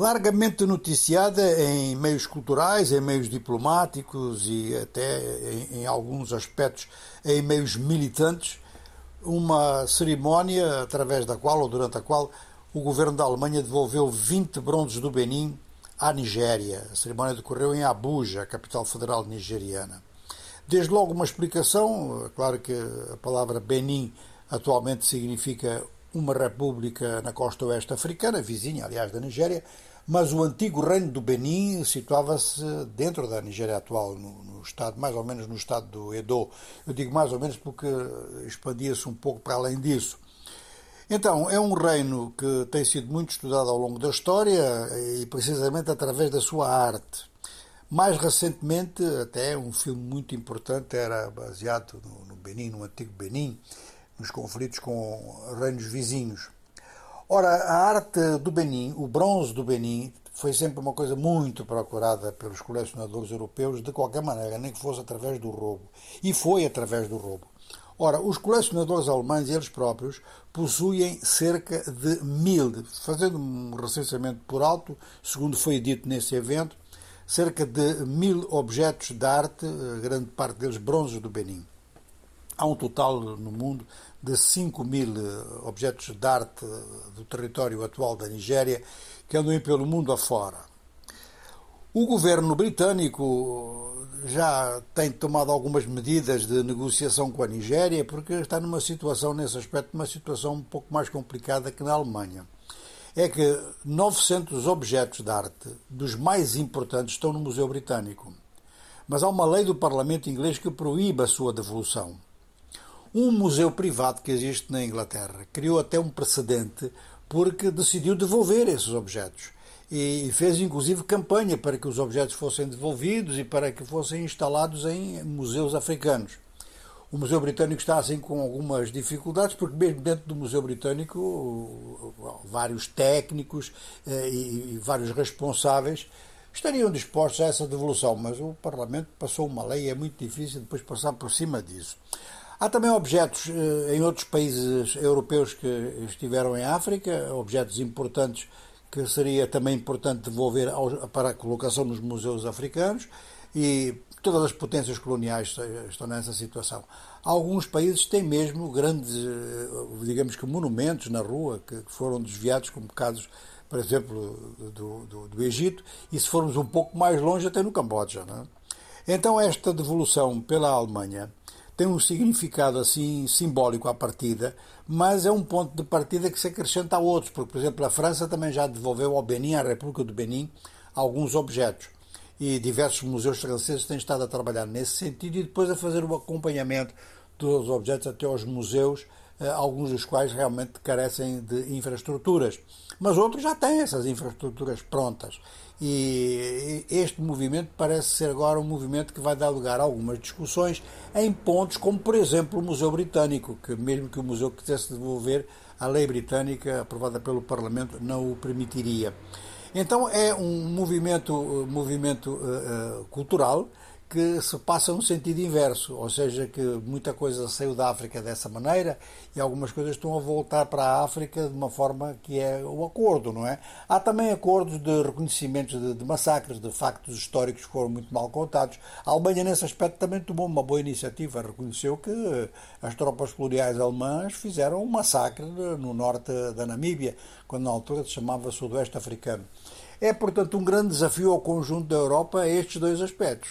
largamente noticiada em meios culturais, em meios diplomáticos e até em, em, alguns aspectos em meios militantes, uma cerimónia através da qual ou durante a qual o governo da Alemanha devolveu 20 bronzes do Benin à Nigéria. A cerimónia decorreu em Abuja, capital federal nigeriana. Desde logo uma explicação, claro que a palavra Benin atualmente significa uma república na costa oeste africana, vizinha, aliás, da Nigéria, mas o antigo reino do Benin situava-se dentro da Nigéria atual, no, no, estado, mais ou menos no estado do Edo. Eu digo mais ou menos porque expandia-se um pouco para além disso. Então, é um reino que tem sido muito estudado ao longo da história e precisamente através da sua arte. Mais recentemente, até um filme muito importante era baseado no, no Benin, no antigo Benin, nos conflitos com reinos vizinhos. Ora, a arte do Benin, o bronze do Benin, foi sempre uma coisa muito procurada pelos colecionadores europeus, de qualquer maneira, nem que fosse através do roubo. E foi através do roubo. Ora, os colecionadores alemães, eles próprios, possuem cerca de mil, fazendo um recenseamento por alto, segundo foi dito nesse evento, cerca de mil objetos de arte, grande parte deles bronzes do Benin. Há um total no mundo de 5 mil objetos de arte do território atual da Nigéria que andam pelo mundo afora. O governo britânico já tem tomado algumas medidas de negociação com a Nigéria, porque está numa situação, nesse aspecto, uma situação um pouco mais complicada que na Alemanha. É que 900 objetos de arte, dos mais importantes, estão no Museu Britânico. Mas há uma lei do Parlamento inglês que proíbe a sua devolução. Um museu privado que existe na Inglaterra criou até um precedente porque decidiu devolver esses objetos e fez inclusive campanha para que os objetos fossem devolvidos e para que fossem instalados em museus africanos. O Museu Britânico está assim com algumas dificuldades, porque mesmo dentro do Museu Britânico, vários técnicos eh, e vários responsáveis estariam dispostos a essa devolução, mas o Parlamento passou uma lei e é muito difícil depois passar por cima disso. Há também objetos eh, em outros países europeus que estiveram em África, objetos importantes que seria também importante devolver para a colocação nos museus africanos e todas as potências coloniais estão nessa situação. Alguns países têm mesmo grandes, eh, digamos que monumentos na rua que foram desviados, como casos, por exemplo, do, do, do Egito, e se formos um pouco mais longe, até no Camboja. É? Então, esta devolução pela Alemanha tem um significado assim simbólico à partida, mas é um ponto de partida que se acrescenta a outros, porque, por exemplo, a França também já devolveu ao Benin, à República do Benin, alguns objetos. E diversos museus franceses têm estado a trabalhar nesse sentido e depois a fazer o acompanhamento dos objetos até aos museus, alguns dos quais realmente carecem de infraestruturas. Mas outros já têm essas infraestruturas prontas. E este movimento parece ser agora um movimento que vai dar lugar a algumas discussões em pontos como, por exemplo, o Museu Britânico, que mesmo que o museu quisesse devolver, a lei britânica aprovada pelo Parlamento não o permitiria. Então é um movimento, movimento uh, uh, cultural que se passa no sentido inverso, ou seja, que muita coisa saiu da África dessa maneira e algumas coisas estão a voltar para a África de uma forma que é o acordo, não é? Há também acordos de reconhecimentos de, de massacres, de factos históricos que foram muito mal contados. A Alemanha, nesse aspecto, também tomou uma boa iniciativa, reconheceu que as tropas coloniais alemãs fizeram um massacre no norte da Namíbia, quando na altura se chamava Sudoeste Africano. É, portanto, um grande desafio ao conjunto da Europa estes dois aspectos.